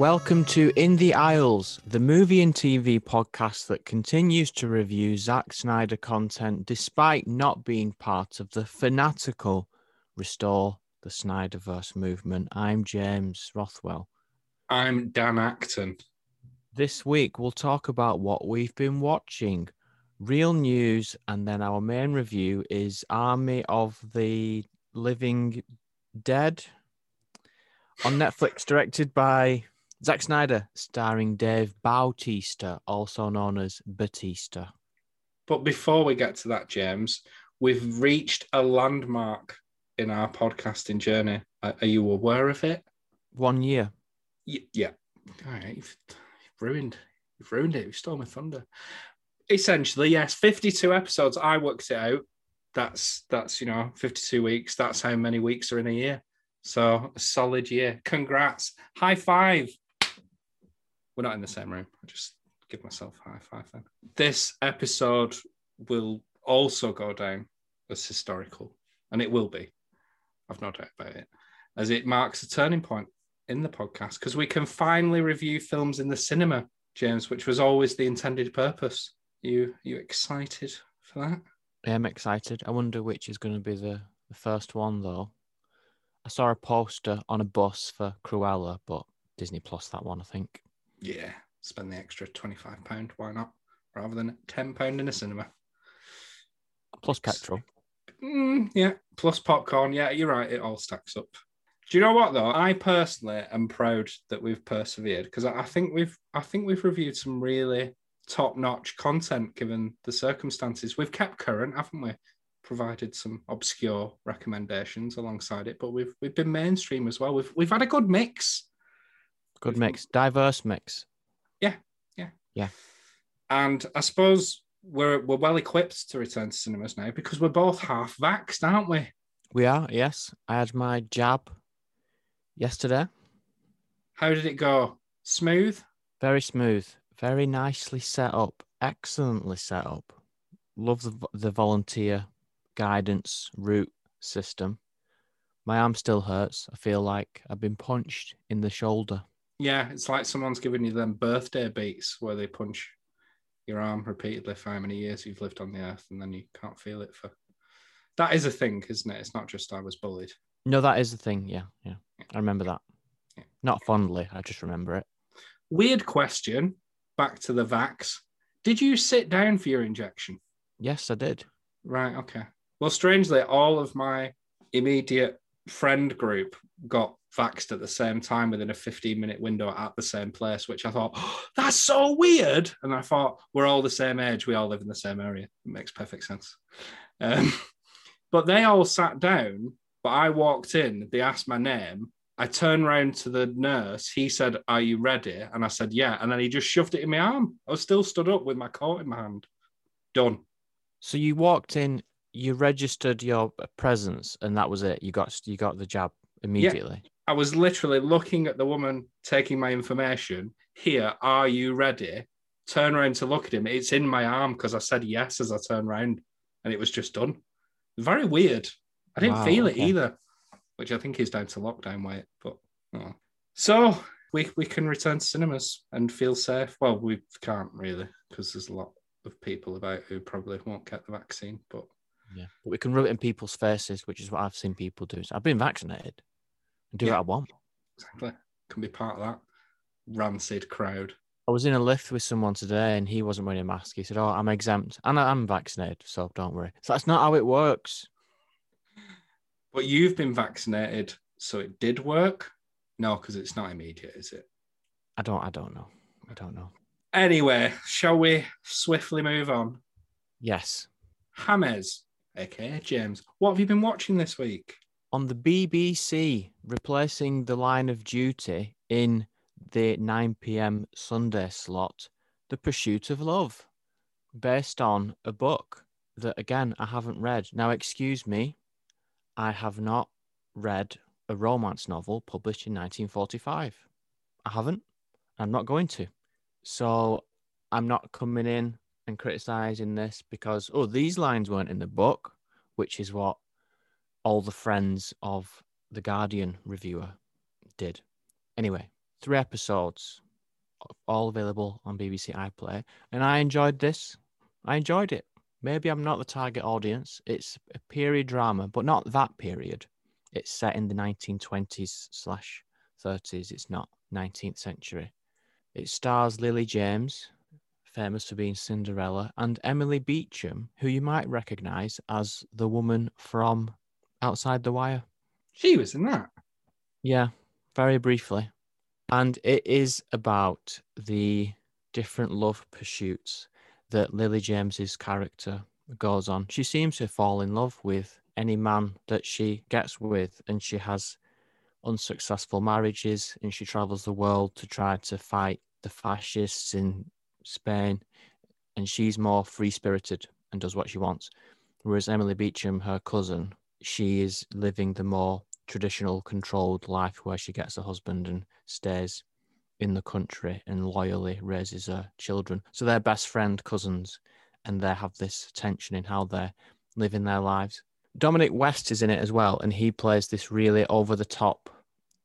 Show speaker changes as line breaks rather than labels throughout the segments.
Welcome to In the Aisles, the movie and TV podcast that continues to review Zack Snyder content despite not being part of the fanatical Restore the Snyderverse movement. I'm James Rothwell.
I'm Dan Acton.
This week, we'll talk about what we've been watching, real news, and then our main review is Army of the Living Dead on Netflix, directed by Zack Snyder, starring Dave Bautista, also known as Batista.
But before we get to that, James, we've reached a landmark in our podcasting journey. Are, are you aware of it?
One year.
Y- yeah. All right. You've, you've ruined. You've ruined it. You stole my thunder. Essentially, yes. Fifty-two episodes. I worked it out. That's that's you know fifty-two weeks. That's how many weeks are in a year. So a solid year. Congrats. High five. We're not in the same room. I just give myself a high five then. This episode will also go down as historical, and it will be. I've no doubt about it, as it marks a turning point in the podcast because we can finally review films in the cinema, James, which was always the intended purpose. You you excited for that?
Yeah, I am excited. I wonder which is going to be the, the first one, though. I saw a poster on a bus for Cruella, but Disney Plus that one, I think.
Yeah, spend the extra twenty-five pound. Why not? Rather than ten pound in a cinema.
Plus petrol.
Mm, yeah, plus popcorn. Yeah, you're right. It all stacks up. Do you know what though? I personally am proud that we've persevered because I I think we've I think we've reviewed some really top-notch content given the circumstances. We've kept current, haven't we? Provided some obscure recommendations alongside it, but we've we've been mainstream as well. We've we've had a good mix.
Good mix, diverse mix.
Yeah, yeah,
Yeah.
And I suppose we're we're well equipped to return to cinemas now because we're both half vaxxed, aren't we?
We are, yes. I had my jab yesterday.
How did it go? Smooth?
Very smooth, very nicely set up, excellently set up. Love the, the volunteer guidance route system. My arm still hurts. I feel like I've been punched in the shoulder.
Yeah, it's like someone's giving you them birthday beats where they punch your arm repeatedly for how many years you've lived on the earth and then you can't feel it for that is a thing, isn't it? It's not just I was bullied.
No, that is the thing. Yeah, yeah. I remember that.
Yeah.
Not fondly, I just remember it.
Weird question. Back to the vax. Did you sit down for your injection?
Yes, I did.
Right. Okay. Well, strangely, all of my immediate friend group got vaxxed at the same time within a 15 minute window at the same place, which I thought, oh, that's so weird. And I thought, we're all the same age. We all live in the same area. It makes perfect sense. Um, but they all sat down, but I walked in, they asked my name. I turned around to the nurse. He said, Are you ready? And I said, Yeah. And then he just shoved it in my arm. I was still stood up with my coat in my hand. Done.
So you walked in, you registered your uh, presence, and that was it. You got you got the jab immediately.
I was literally looking at the woman taking my information. Here, are you ready? Turn around to look at him. It's in my arm because I said yes as I turned around, and it was just done. Very weird. I didn't
Wow,
feel it
okay.
either, which I think is down to lockdown weight. But oh. so we we can return to cinemas and feel safe. Well, we can't really because there's a lot of people about who probably won't get the vaccine. But
Yeah. But we can rub it in people's faces, which is what I've seen people do. So I've been vaccinated. and do
Yeah.
what I want.
exactly, can be part of that rancid crowd.
I was in a lift with someone today and he wasn't wearing a mask. He said, Oh, I'm exempt and I- I'm vaccinated, so don't worry. So that's not how it works.
But you've been vaccinated, so it did work. No, because it's not immediate, is it?
I don't I don't know. I don't know.
Anyway, shall we swiftly move on?
Yes.
James, aka James, what have you been watching this week?
On the BBC, replacing the line of duty in the 9 p.m. Sunday slot, The Pursuit of Love, based on a book that, again, I haven't read. Now, excuse me, I have not read a romance novel published in 1945. I haven't. I'm not going to. So I'm not coming in and criticizing this because, oh, these lines weren't in the book, which is what all the friends of the Guardian reviewer did. Anyway, three episodes, all available on BBC iPlayer, and I enjoyed this. I enjoyed it. Maybe I'm not the target audience. It's a period drama, but not that period. It's set in the 1920s slash 30s. It's not 19th century. It stars Lily James, famous for being Cinderella, and Emily Beecham, who you might recognize as the woman from Outside the Wire.
She was in that.
Yeah, very briefly. And it is about the different love pursuits that Lily James's character goes on. She seems to fall in love with any man that she gets with, and she has unsuccessful marriages, and she travels the world to try to fight the fascists in Spain. And she's more free spirited and does what she wants. Whereas Emily Beecham, her cousin, she is living the more traditional, controlled life where she gets a husband and stays in the country and loyally raises her children. So they're best friend cousins and they have this tension in how they're living their lives. Dominic West is in it as well, and he plays this really over the top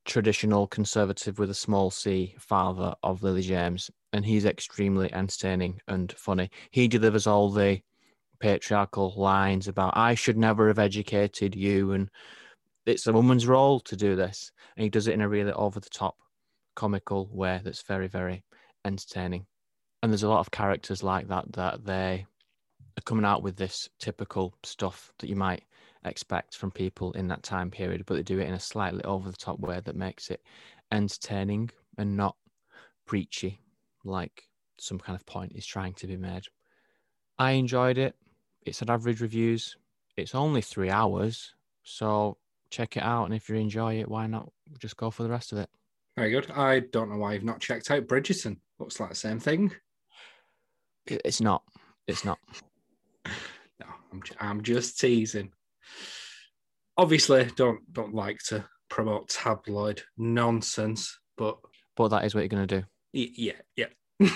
traditional conservative with a small c father of Lily James, and he's extremely entertaining and funny. He delivers all the patriarchal lines about I should never have educated you and it's a woman's role to do this. And he does it in a really over the top comical way that's very, very entertaining. And there's a lot of characters like that that they are coming out with this typical stuff that you might expect from people in that time period, but they do it in a slightly over the top way that makes it entertaining and not preachy, like some kind of point is trying to be made. I enjoyed it. It's had average reviews. It's only three hours, so check it out. And if you enjoy it, why not just go for the rest of it?
Very good. I don't know why you've not checked out Bridgerton. Looks like the same thing.
It's not. It's not.
no, I'm, I'm just teasing. Obviously, don't don't like to promote tabloid nonsense, but
but that is what you're going to do.
Yeah, yeah.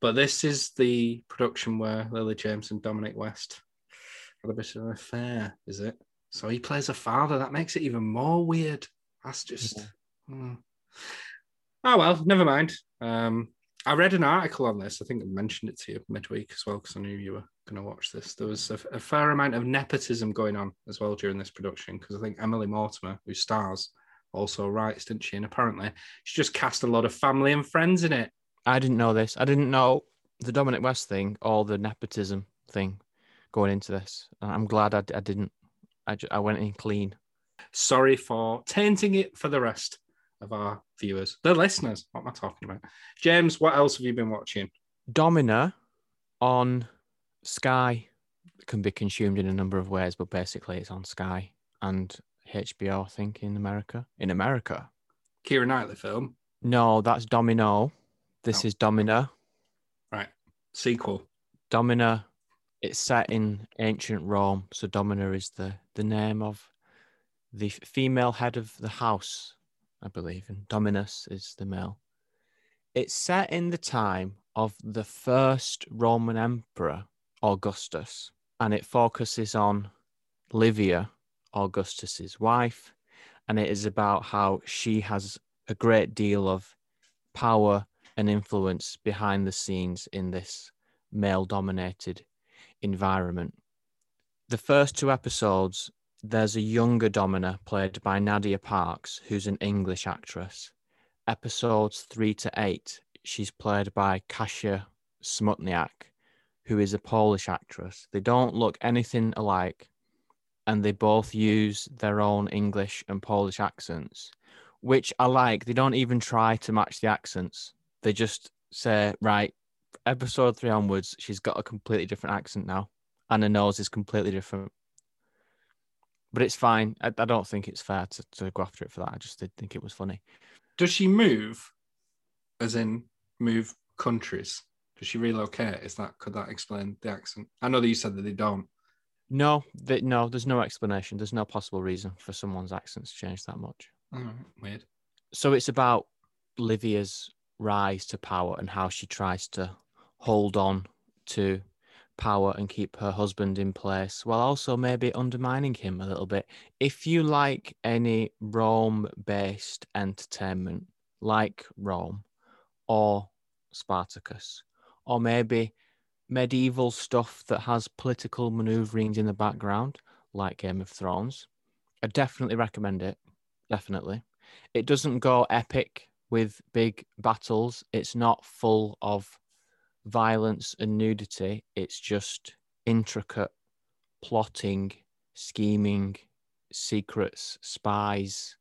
but this is the production where Lily James and Dominic West had a bit of an affair, is it? So he plays a father. That makes it even more weird. That's just. Yeah. Hmm. Oh well, never mind. Um, I read an article on this. I think I mentioned it to you midweek as well because I knew you were going to watch this. There was a, a, fair amount of nepotism going on as well during this production because I think Emily Mortimer, who stars, also writes, didn't she? And apparently she just cast a lot of family and friends in it.
I didn't know this. I didn't know the Dominic West thing or the nepotism thing going into this. I'm glad I, I didn't. I, I went in clean.
Sorry for tainting it for the rest of our viewers, the listeners. What am I talking about? James, what else have you been watching?
Domina on Sky can be consumed in a number of ways, but basically it's on Sky and HBO, I think, in America. In America.
Keira Knightley film?
No, that's Domino. This oh. is Domina.
Right. Sequel.
Domina. It's set in ancient Rome, so Domina is the the name of the female head of the house I believe, and Dominus is the male. It's set in the time of the first Roman emperor, Augustus, and it focuses on Livia, Augustus's wife, and it is about how she has a great deal of power and influence behind the scenes in this male dominated environment. The first two episodes there's a younger Domina played by Nadia Parkes, who's an English actress. Episodes three to eight, she's played by Kasia Smutniak, who is a Polish actress. They don't look anything alike, and they both use their own English and Polish accents, which I like. They don't even try to match the accents. They just say, right, episode three onwards, she's got a completely different accent now, and her nose is completely different but it's fine. I, I don't think it's fair to, to go after it for that. I just did think it was funny.
Does she move, as in move countries? Does she relocate? Is that could that explain the accent? I know that you said that they don't.
No, they, no. There's no explanation. There's no possible reason for someone's accent to change that much.
Oh, weird.
So it's about Livia's rise to power and how she tries to hold on to power and keep her husband in place while also maybe undermining him a little bit. If you like any Rome based entertainment, like Rome or Spartacus, or maybe medieval stuff that has political maneuverings in the background, like Game of Thrones, I definitely recommend it. Definitely. It doesn't go epic with big battles, it's not full of violence and nudity, it's just intricate plotting, scheming, secrets, spies,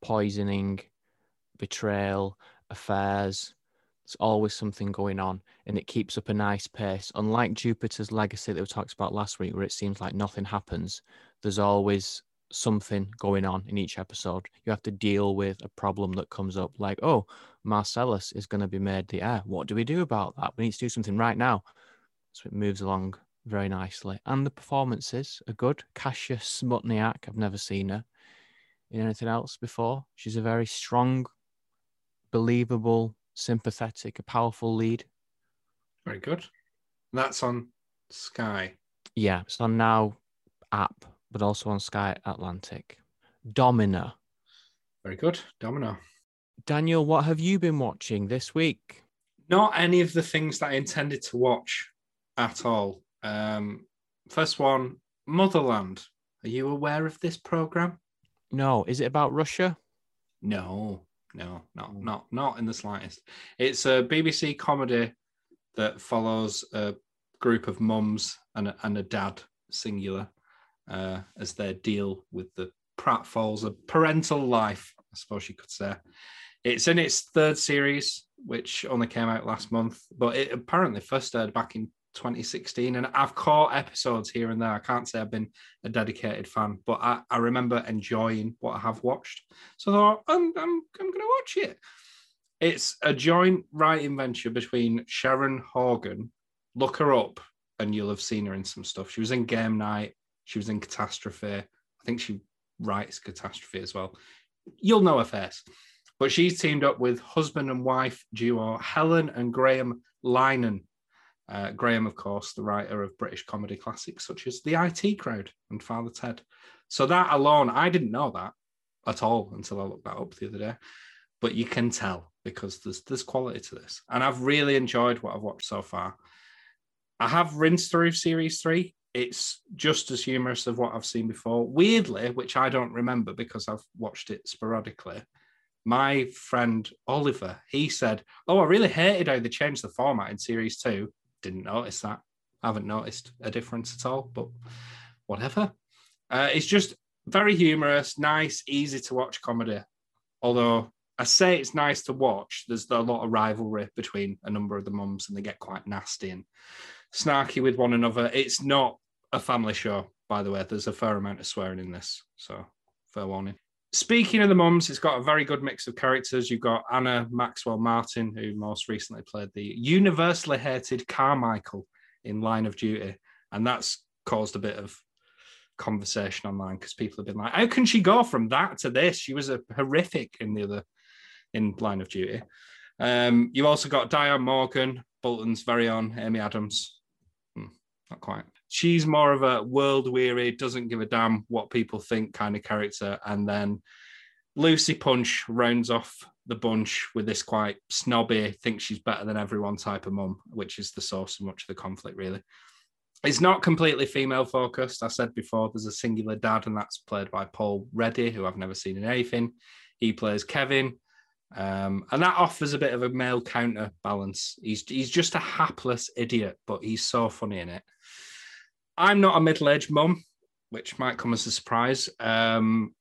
poisoning, betrayal, affairs. There's always something going on and it keeps up a nice pace. Unlike Jupiter's legacy that we talked about last week, where it seems like nothing happens, there's always something going on in each episode. You have to deal with a problem that comes up, like, oh, Marcellus is going to be made the heir. What do we do about that? We need to do something right now. So it moves along very nicely. And the performances are good. Kasia Smutniak, I've never seen her in anything else before. She's a very strong, believable, sympathetic, a powerful lead.
Very good. That's on Sky.
Yeah, it's on Now app, but also on Sky Atlantic. Domina.
Very good. Domino.
Daniel, what have you been watching this week?
Not any of the things that I intended to watch at all. Um, first one, Motherland. Are you aware of this program?
No, is it about Russia?
No, no, not not not in the slightest. It's a BBC comedy that follows a group of mums and a, and a dad, singular, uh, as they deal with the pratfalls of parental life. I suppose you could say. It's in its third series, which only came out last month, but it apparently first aired back in 2016 and I've caught episodes here and there. I can't say I've been a dedicated fan, but I, I remember enjoying what I have watched. So I thought, I'm, I'm, I'm going to watch it. It's a joint writing venture between Sharon Horgan. Look her up and you'll have seen her in some stuff. She was in Game Night, she was in Catastrophe. I think she writes Catastrophe as well. You'll know her face. But she's teamed up with husband and wife duo Helen and Graham Linehan uh, Graham, of course, the writer of British comedy classics such as The IT Crowd and Father Ted. So that alone, I didn't know that at all until I looked that up the other day. But you can tell because there's there's quality to this, and I've really enjoyed what I've watched so far. I have rinsed through series three. It's just as humorous as what I've seen before. Weirdly, which I don't remember because I've watched it sporadically. My friend Oliver, he said, "Oh, I really hated how they changed the format in series two didn't notice that. I haven't noticed a difference at all, but whatever. Uh, it's just very humorous, nice, easy to watch comedy. Although I say it's nice to watch, there's a lot of rivalry between a number of the mums and they get quite nasty and snarky with one another. It's not a family show, by the way. There's a fair amount of swearing in this, so fair warning. Speaking of the mums, it's got a very good mix of characters. You've got Anna Maxwell Martin, who most recently played the universally hated Carmichael in Line of Duty. And that's caused a bit of conversation online because people have been like, how can she go from that to this? She was a horrific in the other in Line of Duty. Um, you've also got Diane Morgan, Bolton's very own Amy Adams. Hmm, not quite she's more of a world weary, doesn't give a damn what people think kind of character. And then Lucy Punch rounds off the bunch with this quite snobby, thinks she's better than everyone type of mum, which is the source of much of the conflict, really. It's not completely female focused. I said before, there's a singular dad, and that's played by Paul Ready, who I've never seen in anything. He plays Kevin, um, and that offers a bit of a male counterbalance. He's he's just a hapless idiot, but he's so funny in it. I'm not a middle-aged mum, which might come as a surprise. Um,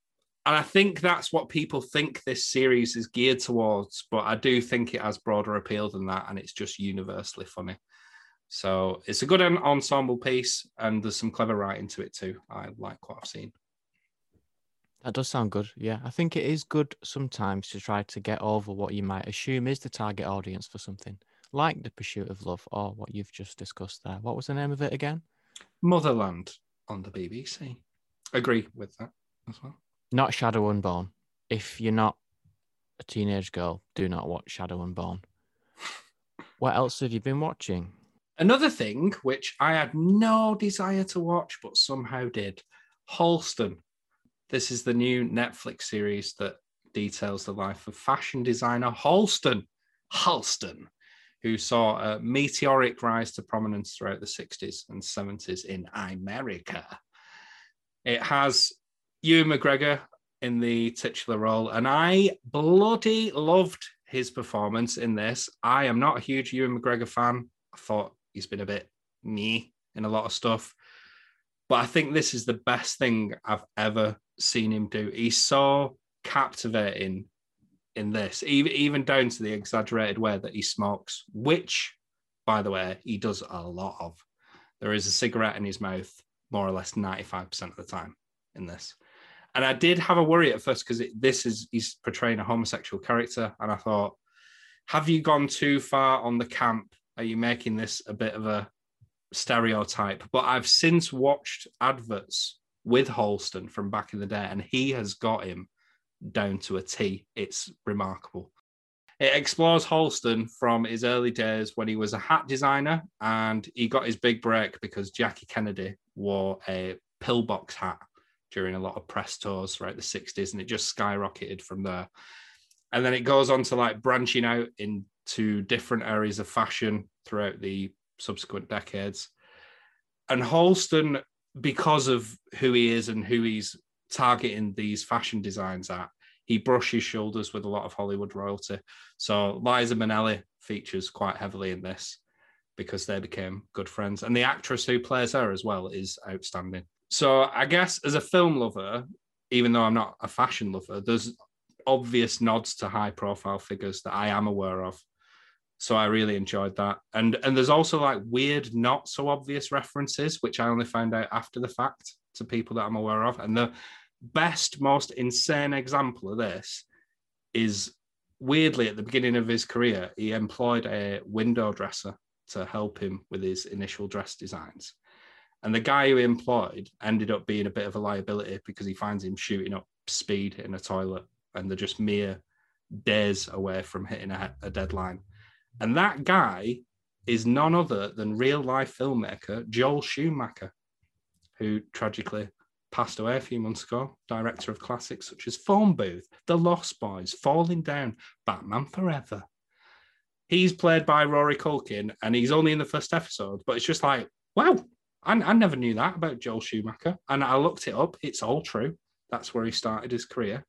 and I think that's what people think this series is geared towards. But I do think it has broader appeal than that, and it's just universally funny. So it's a good ensemble piece, and there's some clever writing to it too. I like what I've seen.
That does sound good. Yeah, I think it is good sometimes to try to get over what you might assume is the target audience for something, like The Pursuit of Love or what you've just discussed there. What was the name of it again?
Motherland on the BBC. Agree with that as well.
Not Shadow Unborn. If you're not a teenage girl, do not watch Shadow Unborn. what else have you been watching?
Another thing which I had no desire to watch but somehow did Halston. This is the new Netflix series that details the life of fashion designer Halston, Halston, who saw a meteoric rise to prominence throughout the 60s and 70s in America. It has Ewan McGregor in the titular role, and I bloody loved his performance in this. I am not a huge Ewan McGregor fan. I thought he's been a bit me in a lot of stuff. But I think this is the best thing I've ever seen him do. He's so captivating in this, even even down to the exaggerated way that he smokes, which, by the way, he does a lot of. There is a cigarette in his mouth more or less 95% of the time in this. And I did have a worry at first because this is he's portraying a homosexual character, and I thought, have you gone too far on the camp? Are you making this a bit of a stereotype? But I've since watched adverts with Halston from back in the day, and he has got him down to a T. It's remarkable. It explores Halston from his early days when he was a hat designer and he got his big break because Jackie Kennedy wore a pillbox hat during a lot of press tours throughout the 60s and it just skyrocketed from there. And then it goes on to like branching out into different areas of fashion throughout the subsequent decades. And Halston, because of who he is and who he's targeting these fashion designs at, he brushes shoulders with a lot of Hollywood royalty. So Liza Minnelli features quite heavily in this because they became good friends. And the actress who plays her as well is outstanding. So I guess as a film lover, even though I'm not a fashion lover, there's obvious nods to high profile figures that I am aware of. So I really enjoyed that. And and there's also like weird, not so obvious references, which I only found out after the fact to people that I'm aware of. And the best, most insane example of this is weirdly at the beginning of his career, he employed a window dresser to help him with his initial dress designs. And the guy who he employed ended up being a bit of a liability because he finds him shooting up speed in a toilet and they're just mere days away from hitting a, a deadline. And that guy is none other than real life filmmaker Joel Schumacher, who tragically passed away a few months ago, director of classics such as Phone Booth, The Lost Boys, Falling Down, Batman Forever. He's played by Rory Culkin and he's only in the first episode, but it's just like, wow, I, I never knew that about Joel Schumacher. And I looked it up, it's all true. That's where he started his career.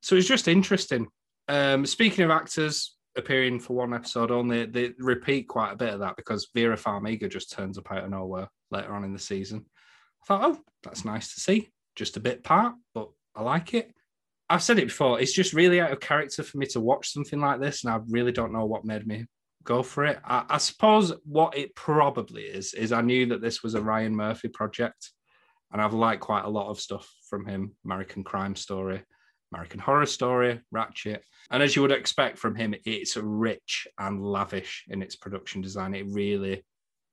So it's just interesting. Um, speaking of actors appearing for one episode only, they repeat quite a bit of that because Vera Farmiga just turns up out of nowhere later on in the season. I thought, oh, that's nice to see. Just a bit part, but I like it. I've said it before, it's just really out of character for me to watch something like this, and I really don't know what made me go for it. I, I suppose what it probably is, is I knew that this was a Ryan Murphy project, and I've liked quite a lot of stuff from him American Crime Story, American Horror Story, Ratched. And as you would expect from him, it's rich and lavish in its production design. It really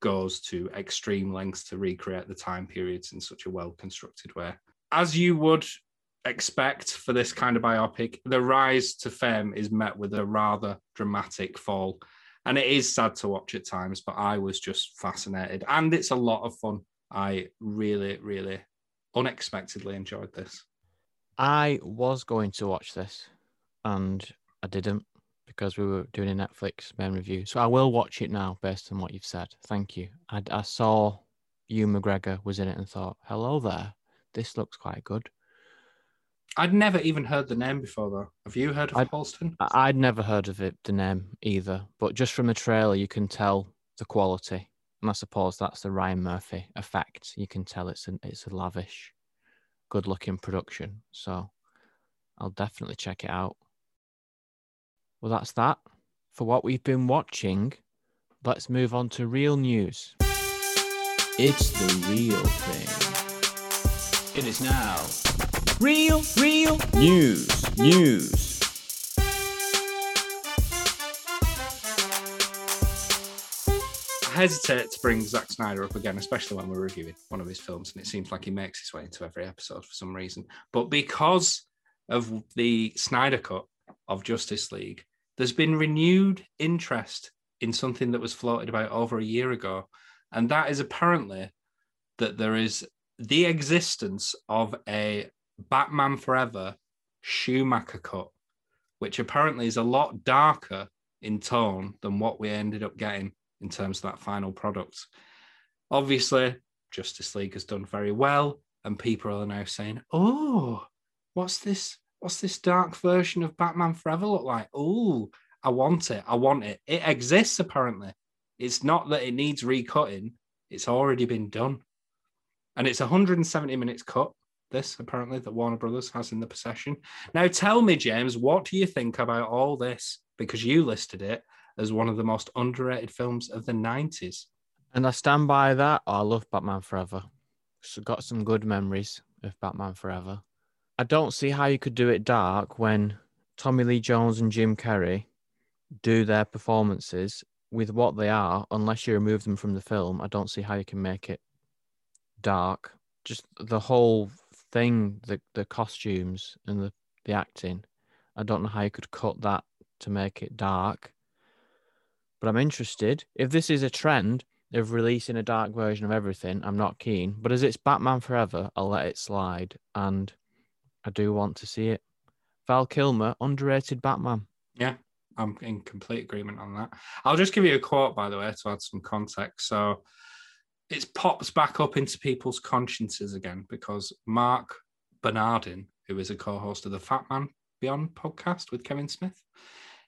goes to extreme lengths to recreate the time periods in such a well constructed way. As you would expect for this kind of biopic, the rise to fame is met with a rather dramatic fall. And it is sad to watch at times, but I was just fascinated. And it's a lot of fun. I really, really unexpectedly enjoyed this.
I was going to watch this and I didn't because we were doing a Netflix main review. So I will watch it now based on what you've said. Thank you. I, I saw Ewan McGregor was in it and thought, hello there. This looks quite good.
I'd never even heard the name before, though. Have you heard of I'd, Halston?
I'd never heard of it, the name either. But just from the trailer, you can tell the quality. And I suppose that's the Ryan Murphy effect. You can tell it's an it's a lavish, good looking production. So I'll definitely check it out. Well, that's that for what we've been watching. Let's move on to real news. It's the real thing. It is now. Real, real news, news.
I hesitate to bring Zack Snyder up again, especially when we're reviewing one of his films, and it seems like he makes his way into every episode for some reason. But because of the Snyder Cut of Justice League, there's been renewed interest in something that was floated about over a year ago. And that is apparently that there is the existence of a Batman Forever Schumacher cut which apparently is a lot darker in tone than what we ended up getting in terms of that final product. Obviously, Justice League has done very well, and people are now saying, "Oh, what's this? What's this dark version of Batman Forever look like? Oh, I want it. I want it. It exists apparently. It's not that it needs recutting. It's already been done, and it's 170 minutes cut. This apparently that Warner Brothers has in the possession. Now, tell me, James, what do you think about all this? Because you listed it as one of the most underrated films of the 90s.
And I stand by that. Oh, I love Batman Forever. Got some good memories of Batman Forever. I don't see how you could do it dark when Tommy Lee Jones and Jim Carrey do their performances with what they are, unless you remove them from the film. I don't see how you can make it dark. Just the whole thing, the the costumes and the, the acting. I don't know how you could cut that to make it dark. But I'm interested. If this is a trend of releasing a dark version of everything, I'm not keen. But as it's Batman Forever, I'll let it slide. And I do want to see it. Val Kilmer, underrated Batman.
Yeah, I'm in complete agreement on that. I'll just give you a quote, by the way, to add some context. So it pops back up into people's consciences again because Mark Bernardin, who is a co-host of the Fatman Beyond podcast with Kevin Smith,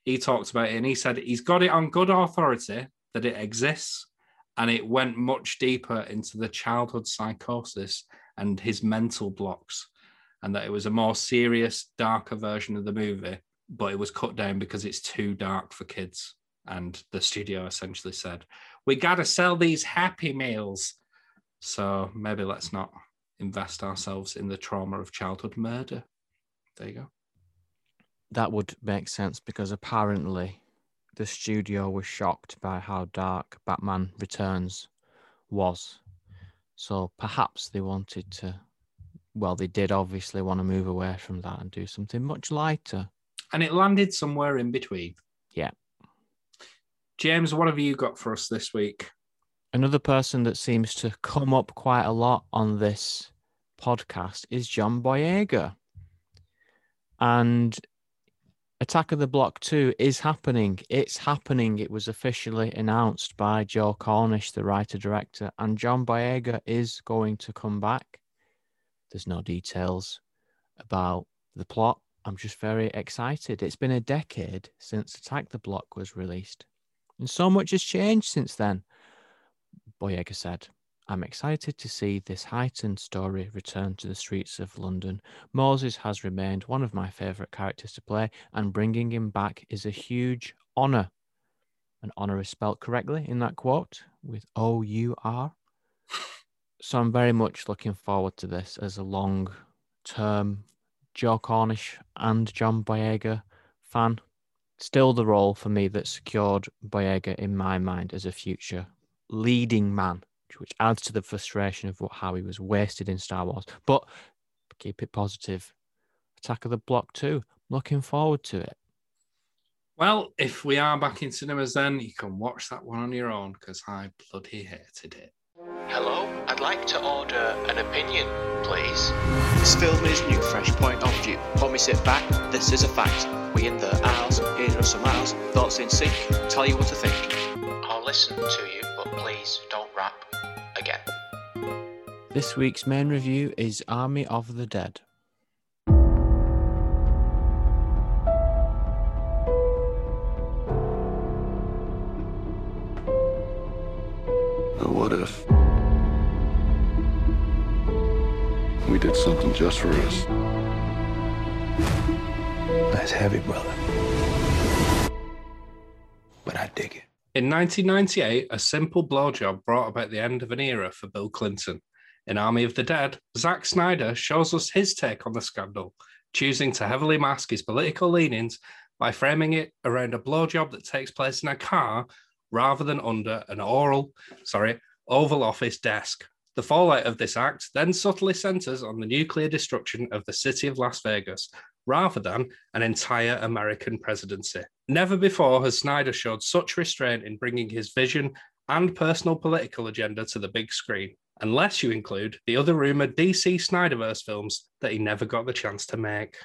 he talked about it and he said he's got it on good authority that it exists and it went much deeper into the childhood psychosis and his mental blocks and that it was a more serious darker version of the movie but it was cut down because it's too dark for kids. And the studio essentially said we got to sell these happy meals. So maybe let's not invest ourselves in the trauma of childhood murder. There you go.
That would make sense because apparently the studio was shocked by how dark Batman Returns was. So perhaps they wanted to, well, they did obviously want to move away from that and do something much lighter.
And it landed somewhere in between.
Yeah.
James, what have you got for us this week?
Another person that seems to come up quite a lot on this podcast is John Boyega. And Attack of the Block 2 is happening. It's happening. It was officially announced by Joe Cornish, the writer director, and John Boyega is going to come back. There's no details about the plot. I'm just very excited. It's been a decade since Attack the Block was released, and so much has changed since then. Boyega said. I'm excited to see this heightened story return to the streets of London. Moses has remained one of my favourite characters to play, and bringing him back is a huge honour. And honour is spelt correctly in that quote with O U R. So I'm very much looking forward to this as a long term Joe Cornish and John Boyega fan. Still the role for me that secured Boyega in my mind as a future leading man which adds to the frustration of what, how he was wasted in Star Wars. But keep it positive. Attack of the Block 2. Looking forward to it.
Well, if we are back in cinemas, then you can watch that one on your own because I bloody hated it.
Hello, I'd like to order an opinion, please.
This film is new, fresh point of view. When we sit back, this is a fact. We in the aisles, here are some aisles, thoughts in sync, tell you what to think.
I'll listen to you, but please don't rap again.
This week's main review is Army of the Dead.
what if we did something just for us?
That's heavy, brother. But I dig it.
In 1998, a simple blowjob brought about the end of an era for Bill Clinton. In Army of the Dead, Zack Snyder shows us his take on the scandal, choosing to heavily mask his political leanings by framing it around a blowjob that takes place in a car rather than under an oral, sorry, Oval Office desk. The fallout of this act then subtly centers on the nuclear destruction of the city of Las Vegas, rather than an entire American presidency. Never before has Snyder showed such restraint in bringing his vision and personal political agenda to the big screen, unless you include the other rumored DC Snyderverse films that he never got the chance to make.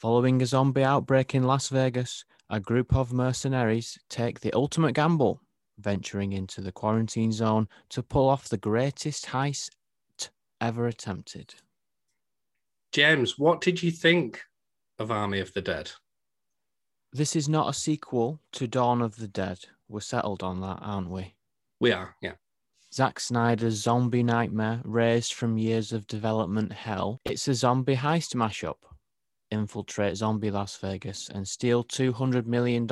Following a zombie outbreak in Las Vegas, a group of mercenaries take the ultimate gamble, venturing into the quarantine zone to pull off the greatest heist ever attempted.
James, what did you think of Army of the Dead?
This is not a sequel to Dawn of the Dead. We're settled on that, aren't we?
We are, yeah.
Zack Snyder's zombie nightmare, raised from years of development hell. It's a zombie heist mashup. Infiltrate zombie Las Vegas and steal $200 million.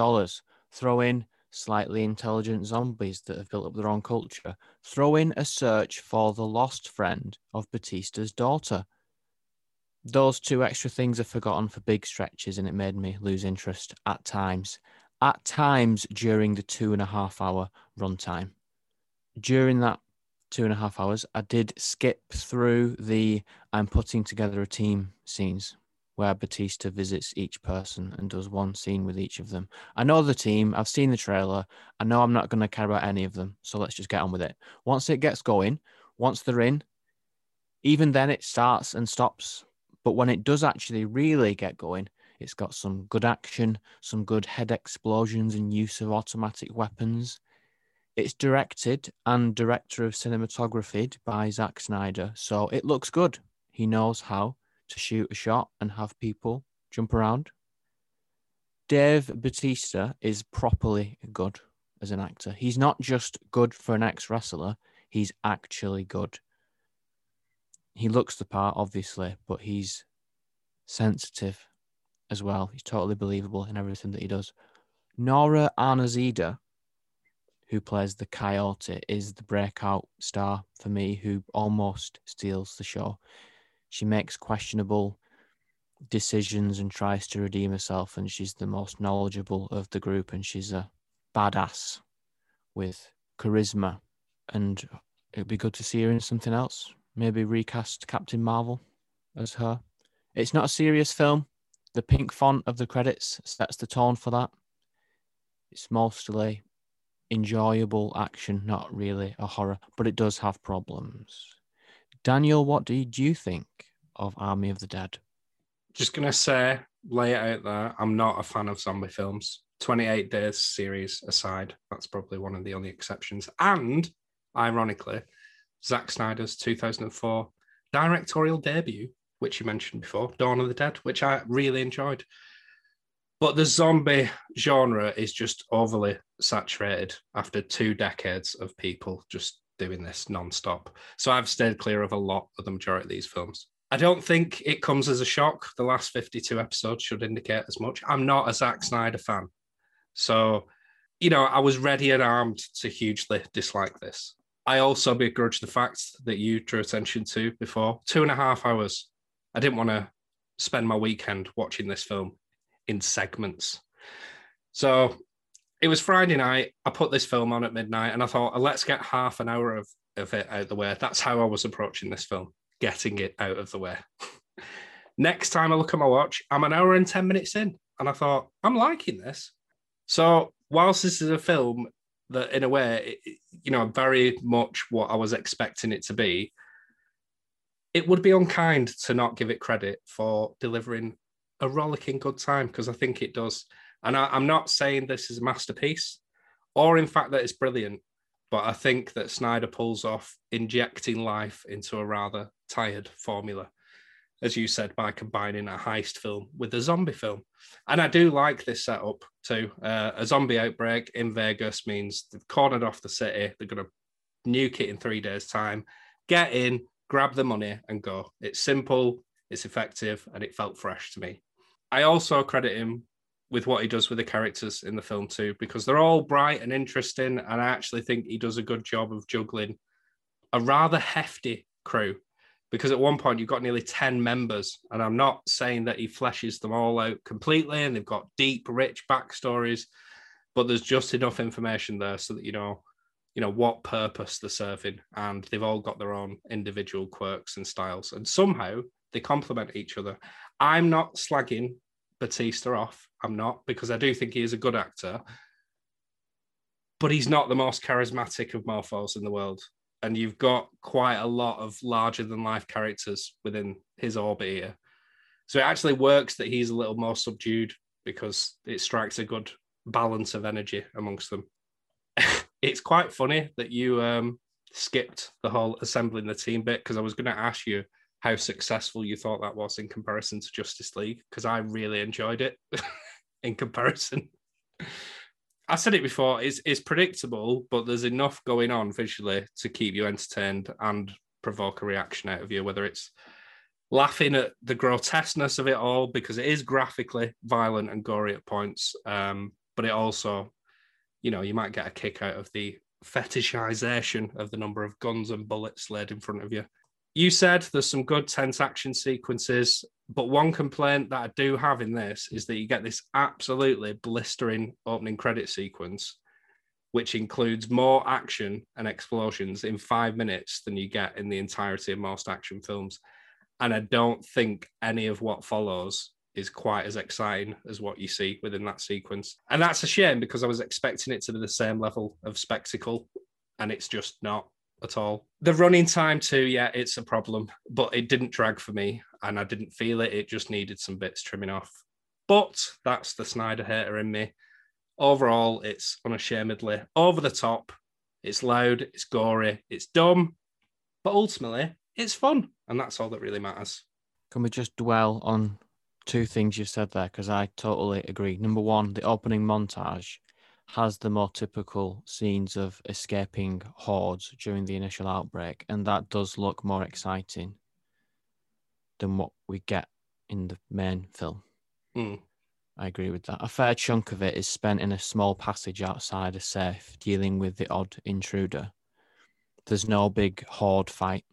Throw in slightly intelligent zombies that have built up their own culture. Throw in a search for the lost friend of Batista's daughter. Those two extra things are forgotten for big stretches, and it made me lose interest at times. At times during the two and a half hour runtime. During that two and a half hours, I did skip through the I'm putting together a team scenes where Batista visits each person and does one scene with each of them. I know the team, I've seen the trailer, I know I'm not going to care about any of them, so let's just get on with it. Once it gets going, once they're in, even then it starts and stops. But when it does actually really get going, it's got some good action, some good head explosions and use of automatic weapons. It's directed and director of cinematography by Zack Snyder, so it looks good. He knows how to shoot a shot and have people jump around. Dave Batista is properly good as an actor. He's not just good for an ex wrestler, he's actually good. He looks the part, obviously, but he's sensitive as well. He's totally believable in everything that he does. Nora Arnezeder, who plays the coyote, is the breakout star for me, who almost steals the show. She makes questionable decisions and tries to redeem herself, and she's the most knowledgeable of the group, and she's a badass with charisma. And it'd be good to see her in something else. Maybe recast Captain Marvel as her. It's not a serious film. The pink font of the credits sets the tone for that. It's mostly enjoyable action, not really a horror, but it does have problems. Daniel, what did you think of Army of the Dead?
Just gonna say, lay it out there. I'm not a fan of zombie films. 28 Days series aside, that's probably one of the only exceptions. And ironically, Zack Snyder's 2004 directorial debut, which you mentioned before, Dawn of the Dead, which I really enjoyed. But the zombie genre is just overly saturated after two decades of people just doing this non-stop. So I've stayed clear of a lot of the majority of these films. I don't think it comes as a shock. The last 52 episodes should indicate as much. I'm not a Zack Snyder fan. So, you know, I was ready and armed to hugely dislike this. I also begrudge the fact that you drew attention to before. Two and a half hours. I didn't want to spend my weekend watching this film in segments. So it was Friday night. I put this film on at midnight and I thought, let's get half an hour of, of it out the way. That's how I was approaching this film, getting it out of the way. Next time I look at my watch, I'm an hour and 10 minutes in. And I thought, I'm liking this. So, whilst this is a film that, in a way, it, you know, very much what I was expecting it to be, it would be unkind to not give it credit for delivering a rollicking good time because I think it does. And I, I'm not saying this is a masterpiece or, in fact, that it's brilliant, but I think that Snyder pulls off injecting life into a rather tired formula, as you said, by combining a heist film with a zombie film. And I do like this setup too. Uh, a zombie outbreak in Vegas means they've cornered off the city, they're going to nuke it in three days' time. Get in, grab the money, and go. It's simple, it's effective, and it felt fresh to me. I also credit him with what he does with the characters in the film too, because they're all bright and interesting, and I actually think he does a good job of juggling a rather hefty crew. Because at one point you've got nearly 10 members, and I'm not saying that he fleshes them all out completely, and they've got deep, rich backstories, but there's just enough information there so that you know, you know, what purpose they're serving, and they've all got their own individual quirks and styles, and somehow they complement each other. I'm not slagging Batista off. I'm not because I do think he is a good actor, but he's not the most charismatic of morphos in the world. And you've got quite a lot of larger than life characters within his orbit here. So it actually works that he's a little more subdued because it strikes a good balance of energy amongst them. it's quite funny that you um, skipped the whole assembling the team bit because I was going to ask you how successful you thought that was in comparison to Justice League because I really enjoyed it in comparison. I said it before, it's, it's predictable, but there's enough going on visually to keep you entertained and provoke a reaction out of you, whether it's laughing at the grotesqueness of it all because it is graphically violent and gory at points. Um, but it also, you know, you might get a kick out of the fetishization of the number of guns and bullets laid in front of you. You said there's some good tense action sequences, but one complaint that I do have in this is that you get this absolutely blistering opening credit sequence, which includes more action and explosions in five minutes than you get in the entirety of most action films. And I don't think any of what follows is quite as exciting as what you see within that sequence. And that's a shame because I was expecting it to be the same level of spectacle, and it's just not at all. The running time, too, yeah, it's a problem, but it didn't drag for me and I didn't feel it. It just needed some bits trimming off. But that's the Snyder hater in me. Overall, it's unashamedly over the top. It's loud, it's gory, it's dumb, but ultimately, it's fun. And that's all that really matters.
Can we just dwell on two things you said there? Because I totally agree. Number one, the opening montage has the more typical scenes of escaping hordes during the initial outbreak, and that does look more exciting than what we get in the main film.
Mm.
I agree with that. A fair chunk of it is spent in a small passage outside a safe, dealing with the odd intruder. There's no big horde fight.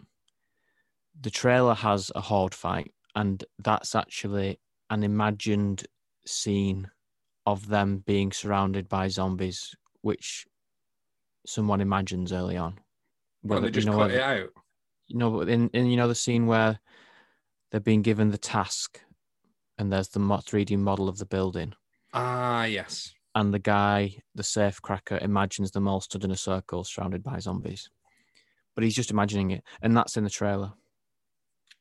The trailer has a horde fight, and that's actually an imagined scene of them being surrounded by zombies, which someone imagines early on.
Well, they just
you know,
cut it out.
you know, in, in you know the scene where they're being given the task, and there's the 3D model of the building,
Ah, yes.
and the guy, the safe cracker, imagines them all stood in a circle surrounded by zombies, but he's just imagining it, and that's in the trailer.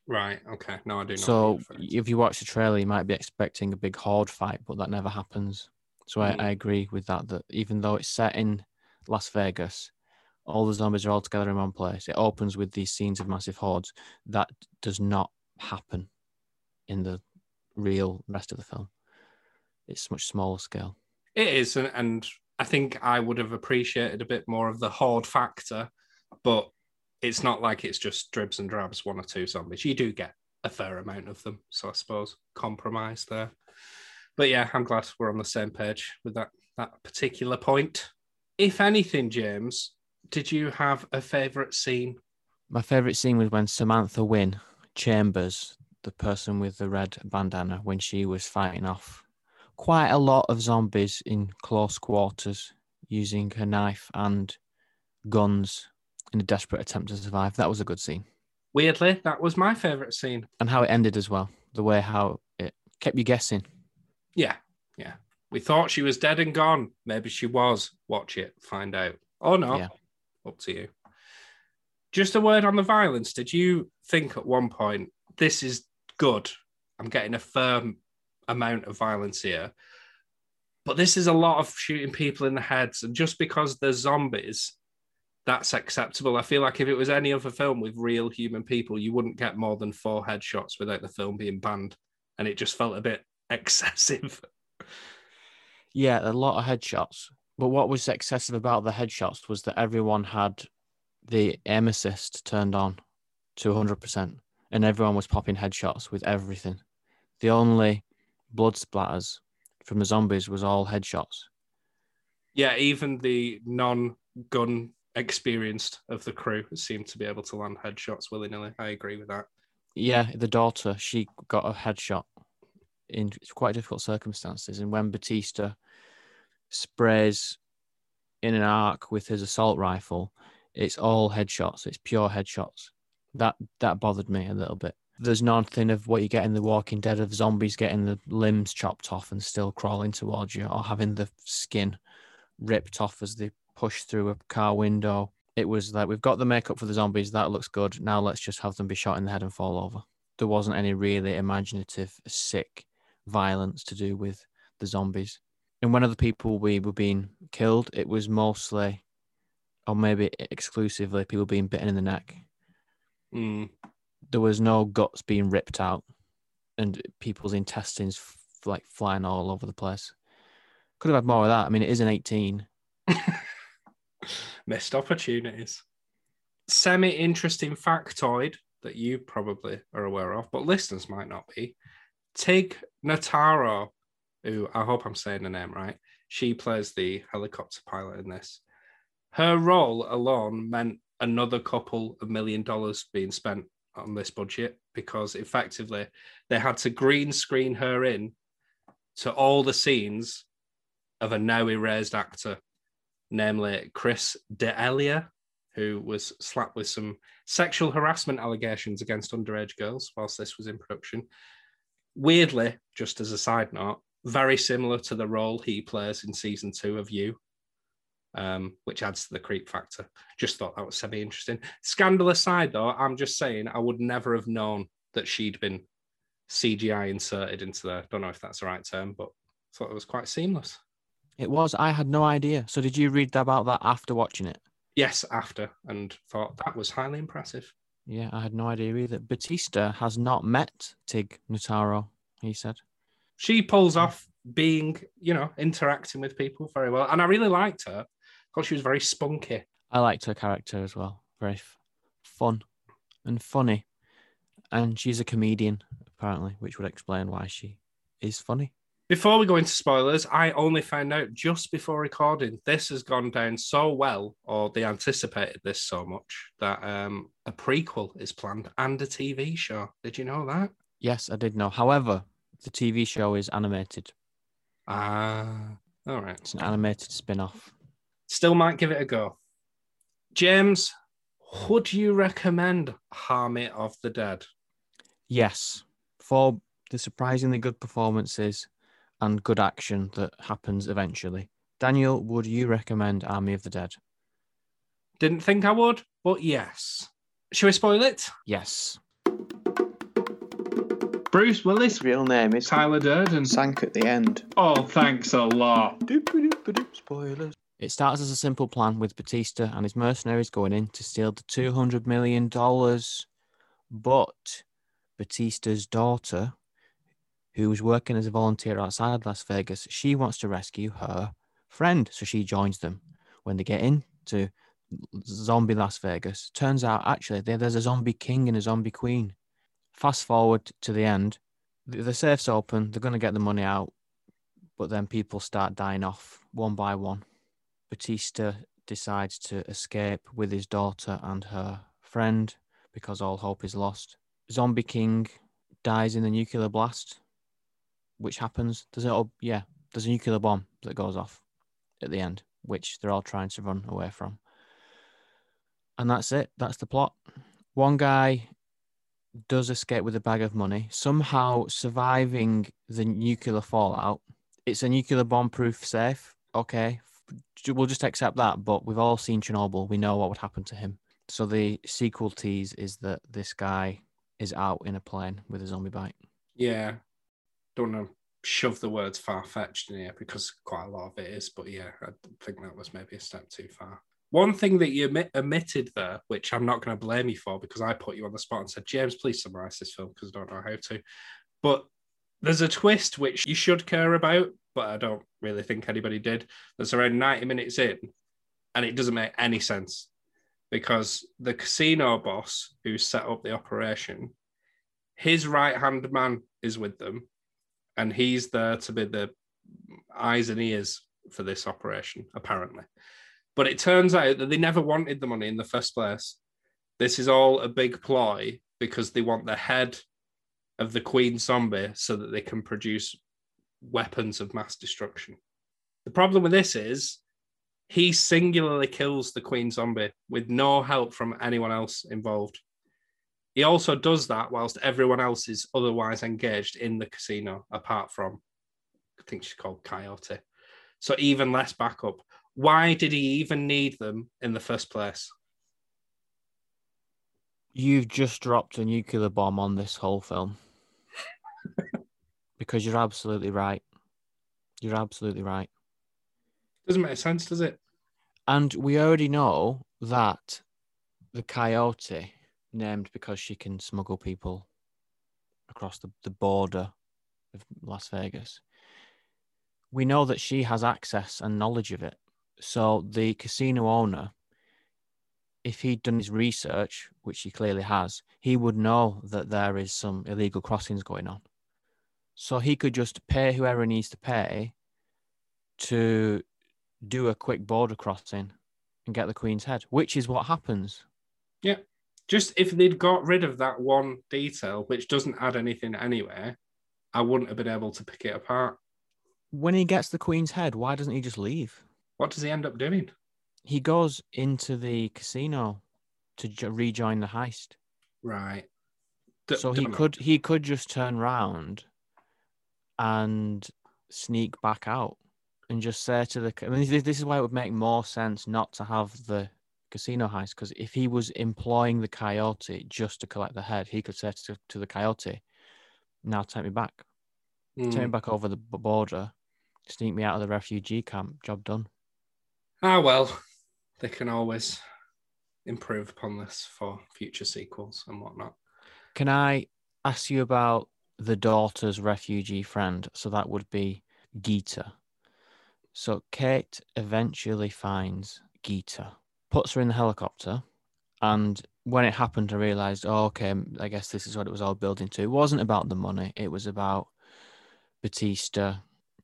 Right. Okay. No, I do not.
So if you watch the trailer, you might be expecting a big horde fight, but that never happens. So
Mm.
I, I agree with that. That even though it's set in Las Vegas, all the zombies are all together in one place. It opens with these scenes of massive hordes. That does not happen in the real rest of the film. It's much smaller scale.
It is, and, and I think I would have appreciated a bit more of the horde factor, but it's not like it's just dribs and drabs, one or two zombies. You do get a fair amount of them, so I suppose compromise there. But yeah, I'm glad we're on the same page with that that particular point. If anything, James, did you have a favourite scene?
My favorite scene was when Samantha Win Chambers, the person with the red bandana, when she was fighting off quite a lot of zombies in close quarters using her knife and guns in a desperate attempt to survive. That was a good scene.
Weirdly, that was my favourite scene.
And how it ended as well. The way how it kept you guessing.
Yeah, yeah. We thought she was dead and gone. Maybe she was. Watch it, find out. Oh no,
Yeah.
up to you. Just a word on the violence. Did you think at one point this is good? I'm getting a firm amount of violence here, but this is a lot of shooting people in the heads, and just because they're zombies, that's acceptable. I feel like if it was any other film with real human people, you wouldn't get more than four headshots without the film being banned, and it just felt a bit excessive.
Yeah, a lot of headshots. But what was excessive about the headshots was that everyone had the aim assist turned on to 100%, and everyone was popping headshots with everything. The only blood splatters from the zombies was all headshots.
Yeah, even the non-gun experienced of the crew seemed to be able to land headshots willy nilly. I agree with that.
Yeah, the daughter, she got a headshot in quite difficult circumstances. And when Batista sprays in an arc with his assault rifle, it's all headshots. It's pure headshots. That that bothered me a little bit. There's nothing of what you get in The Walking Dead of zombies getting the limbs chopped off and still crawling towards you, or having the skin ripped off as they push through a car window. It was like we've got the makeup for the zombies. That looks good. Now let's just have them be shot in the head and fall over. there wasn't any really imaginative, sick violence to do with the zombies. And when other people we were being killed, it was mostly, or maybe exclusively, people being bitten in the neck.
Mm.
There was no guts being ripped out, and people's intestines f- like flying all over the place. Could have had more of that. I mean, it is an 18.
Missed opportunities. Semi interesting factoid that you probably are aware of, but listeners might not be. Tig Notaro, who I hope I'm saying the name right, she plays the helicopter pilot in this. Her role alone meant another couple of million dollars being spent on this budget because effectively they had to green screen her in to all the scenes of a now erased actor, namely Chris D'Elia, who was slapped with some sexual harassment allegations against underage girls whilst this was in production. Weirdly, just as a side note, very similar to the role he plays in season two of You, um, which adds to the creep factor. Just thought that was semi interesting. Scandal aside, though, I'm just saying I would never have known that she'd been CGI inserted into there. Don't know if that's the right term, but thought it was quite seamless.
It was. I had no idea. So did you read about that after watching it?
Yes, after, and thought that was highly impressive.
Yeah, I had no idea either. Batista has not met Tig Notaro, he said.
She pulls off being, you know, interacting with people very well. And I really liked her because she was very spunky.
I liked her character as well. Very f- fun and funny. And she's a comedian, apparently, which would explain why she is funny.
Before we go into spoilers, I only found out just before recording this has gone down so well, or they anticipated this so much, that um, a prequel is planned and a TV show. Did you know that?
Yes, I did know. However, the TV show is animated.
Ah, all right.
It's an animated spin off.
Still might give it a go. James, would you recommend Army of the Dead?
Yes, for the surprisingly good performances and good action that happens eventually. Daniel, would you recommend Army of the Dead?
Didn't think I would, but yes. Shall we spoil it?
Yes.
Bruce Willis,
Real name is
Tyler Durden.
Sank at the end.
Oh, thanks a lot.
Spoilers.
It starts as a simple plan with Batista and his mercenaries going in to steal the $200 million. But Batista's daughter, who was working as a volunteer outside Las Vegas, she wants to rescue her friend. So she joins them. When they get into zombie Las Vegas, turns out actually there's a zombie king and a zombie queen. Fast forward to the end, the safe's open, they're going to get the money out, but then people start dying off one by one. Batista decides to escape with his daughter and her friend because all hope is lost. Zombie King dies in the nuclear blast, which happens. There's a yeah, there's a nuclear bomb that goes off at the end, which they're all trying to run away from. And that's it. That's the plot. One guy does escape with a bag of money, somehow surviving the nuclear fallout. It's a nuclear bomb proof safe. Okay. We'll just accept that. But we've all seen Chernobyl. We know what would happen to him. So the sequel tease is that this guy is out in a plane with a zombie bite.
Yeah. Don't want to shove the words far fetched in here because quite a lot of it is, but yeah, I think that was maybe a step too far. One thing that you omit- omitted there, which I'm not going to blame you for because I put you on the spot and said, James, please summarize this film because I don't know how to. But there's a twist which you should care about, but I don't really think anybody did. That's around 90 minutes in, and it doesn't make any sense because the casino boss who set up the operation, his right hand man is with them, and he's there to be the eyes and ears for this operation, apparently. But it turns out that they never wanted the money in the first place. This is all a big ploy because they want the head of the queen zombie so that they can produce weapons of mass destruction. The problem with this is he singularly kills the queen zombie with no help from anyone else involved. He also does that whilst everyone else is otherwise engaged in the casino, apart from, I think she's called Coyote. So even less backup. Why did he even need them in the first place?
You've just dropped a nuclear bomb on this whole film. because you're absolutely right. You're absolutely right.
Doesn't make sense, does it?
And we already know that the coyote, named because she can smuggle people across the, the border of Las Vegas, we know that she has access and knowledge of it. So the casino owner, if he'd done his research, which he clearly has, he would know that there is some illegal crossings going on. So he could just pay whoever needs to pay to do a quick border crossing and get the Queen's head, which is what happens.
Yeah. Just if they'd got rid of that one detail, which doesn't add anything anywhere, I wouldn't have been able to pick it apart.
When he gets the Queen's head, why doesn't he just leave?
What does he end up doing?
He goes into the casino to jo- rejoin the heist.
Right. D-
so he
don't know.
could he could just turn round and sneak back out and just say to the I mean, this is why it would make more sense not to have the casino heist because if he was employing the coyote just to collect the head, he could say to, to the coyote, "Now take me back, take me back over the border, sneak me out of the refugee camp. Job done."
Ah, well, they can always improve upon this for future sequels and whatnot.
Can I ask you about the daughter's refugee friend? So that would be Geeta. So Kate eventually finds Geeta, puts her in the helicopter, and when it happened, I realized, oh, okay, I guess this is what it was all building to. It wasn't about the money, it was about Batista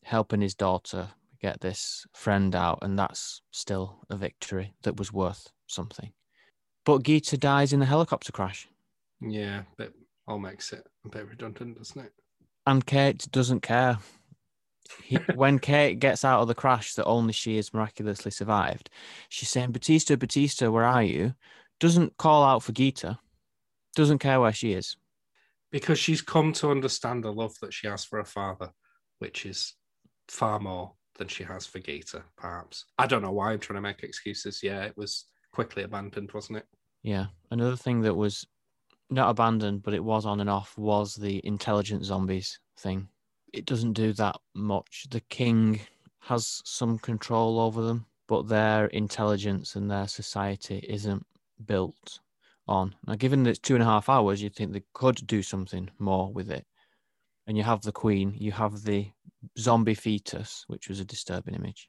helping his daughter get this friend out, and that's still a victory that was worth something. But Geeta dies in the helicopter crash.
Yeah, but all makes it a bit redundant, doesn't it?
and Kate doesn't care. He, when Kate gets out of the crash that only she has miraculously survived, she's saying, Batista, Batista, where are you? Doesn't call out for Geeta, doesn't care where she is.
Because she's come to understand the love that she has for her father, which is far more than she has for Geeta, perhaps. I don't know why I'm trying to make excuses. Yeah, it was quickly abandoned, wasn't it?
Yeah. Another thing that was not abandoned, but it was on and off was the intelligent zombies thing. It doesn't do that much. The king has some control over them, but their intelligence and their society isn't built on. Now, given that it's two and a half hours, you'd think they could do something more with it. And you have the queen, you have the zombie fetus, which was a disturbing image.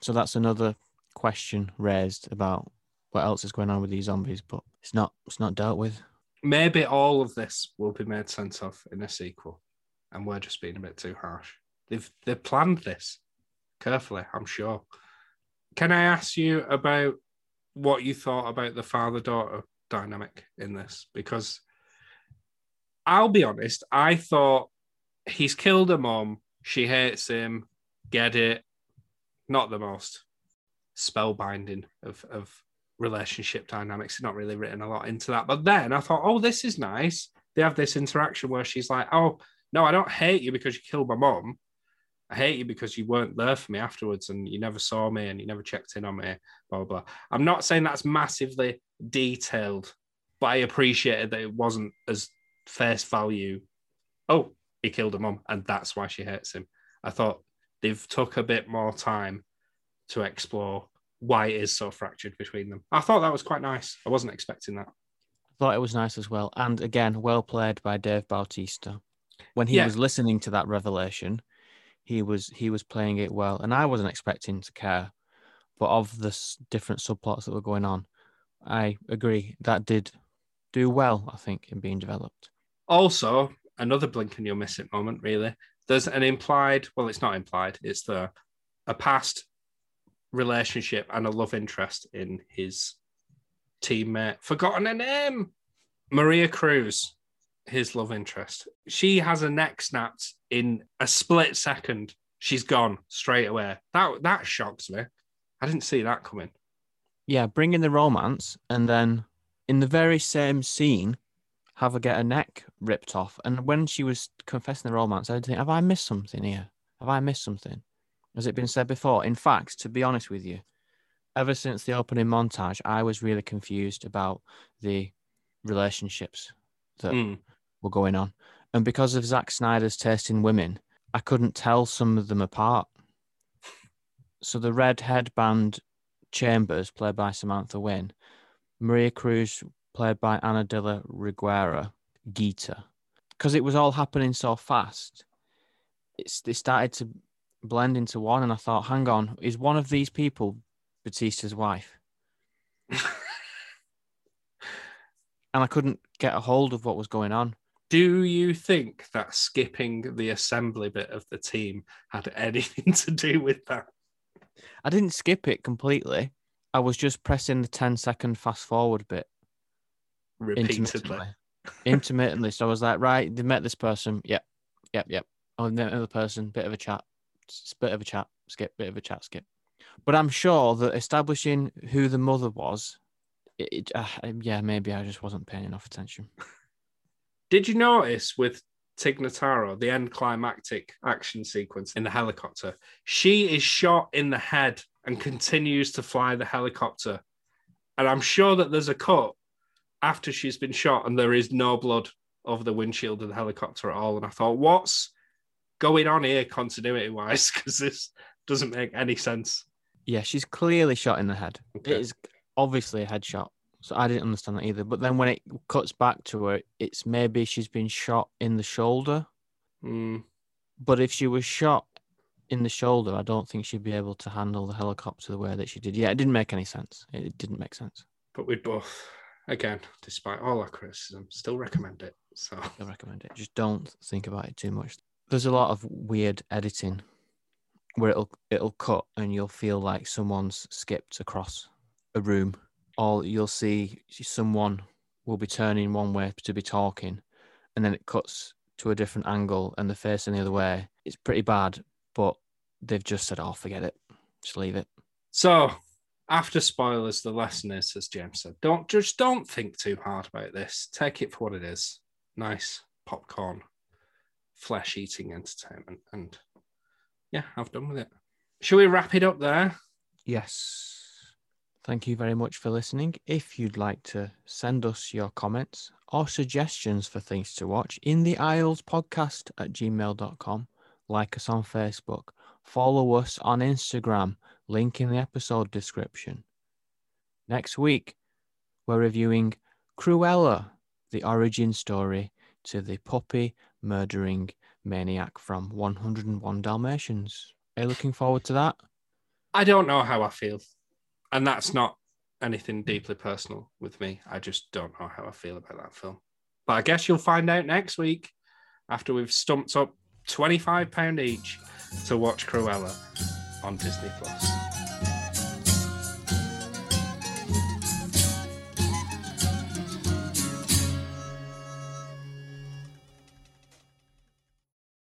So that's another question raised about what else is going on with these zombies, but it's not it's not dealt with.
Maybe all of this will be made sense of in a sequel, and we're just being a bit too harsh. They've they've planned this carefully, I'm sure. Can I ask you about what you thought about the father daughter dynamic in this? Because I'll be honest, I thought he's killed her mom, she hates him, get it. Not the most spellbinding of, of relationship dynamics. Not really written a lot into that. But then I thought, oh, this is nice. They have this interaction where she's like, oh, no, I don't hate you because you killed my mom. I hate you because you weren't there for me afterwards and you never saw me and you never checked in on me, blah, blah, blah. I'm not saying that's massively detailed, but I appreciated that it wasn't as face value. Oh, he killed a mom and that's why she hates him. I thought they've took a bit more time to explore why it is so fractured between them. I thought that was quite nice. I wasn't expecting that.
I thought it was nice as well. And again, well played by Dave Bautista. When he
Yeah.
was listening to that revelation, he was he was playing it well. And I wasn't expecting to care. But of the s- different subplots that were going on, I agree that did do well, I think, in being developed.
Also, another blink and you'll miss it moment, really. There's an implied, well, it's not implied, it's the a past relationship and a love interest in his teammate. Forgotten her name. Maria Cruz, his love interest. She has a neck snapped in a split second. She's gone straight away. That that shocks me. I didn't see that coming.
Yeah, bring in the romance and then in the very same scene, have her get her neck ripped off. And when she was confessing the romance, I think, have I missed something here? Have I missed something? Has it been said before? In fact, to be honest with you, ever since the opening montage, I was really confused about the relationships that
Mm.
Were going on. And because of Zack Snyder's taste in women, I couldn't tell some of them apart. So the red headband Chambers, played by Samantha Win, Maria Cruz, played by Ana de la Reguera, Geeta. Because it was all happening so fast, it's they started to blend into one, and I thought, hang on, is one of these people Batista's wife? And I couldn't get a hold of what was going on.
Do you think that skipping the assembly bit of the team had anything to do with that?
I didn't skip it completely. I was just pressing the 10 second fast forward bit
Repeatedly.
intermittently. intermittently. So I was like, right, they met this person. Yep, yep, yep. Oh, they met another person. Bit of a chat. Bit of a chat. Skip. Bit of a chat. Skip. But I'm sure that establishing who the mother was, it, it, uh, yeah, maybe I just wasn't paying enough attention.
Did you notice with Tig Notaro, the end climactic action sequence in the helicopter? She is shot in the head and continues to fly the helicopter. And I'm sure that there's a cut after she's been shot and there is no blood over the windshield of the helicopter at all. And I thought, what's going on here continuity wise? Because this doesn't make any sense.
Yeah, she's clearly shot in the head.
Okay.
It is obviously a headshot. So I didn't understand that either. But then when it cuts back to her, it's maybe she's been shot in the shoulder.
Mm,
But if she was shot in the shoulder, I don't think she'd be able to handle the helicopter the way that she did. Yeah, it didn't make any sense. It didn't make sense.
but we'd both, again, despite all our criticism, still recommend it. So
I recommend it. Just don't think about it too much. There's a lot of weird editing where it'll it'll cut and you'll feel like someone's skipped across a room, or you'll see someone will be turning one way to be talking, and then it cuts to a different angle and they're facing the other way. It's pretty bad, but they've just said, "Oh, forget it, just leave it."
So, after spoilers, the lesson is, as James said, don't just don't think too hard about this. Take it for what it is. Nice popcorn, flesh eating entertainment, and yeah, I've done with it. Shall we wrap it up there?
Yes. Thank you very much for listening. If you'd like to send us your comments or suggestions for things to watch in the Isles podcast at gmail.com, like us on Facebook, follow us on Instagram, link in the episode description. Next week, we're reviewing Cruella, the origin story to the puppy murdering maniac from 101 Dalmatians. Are you looking forward to that?
I don't know how I feel, and that's not anything deeply personal with me. I just don't know how I feel about that film. But I guess you'll find out next week after we've stumped up £25 each to watch Cruella on Disney Plus.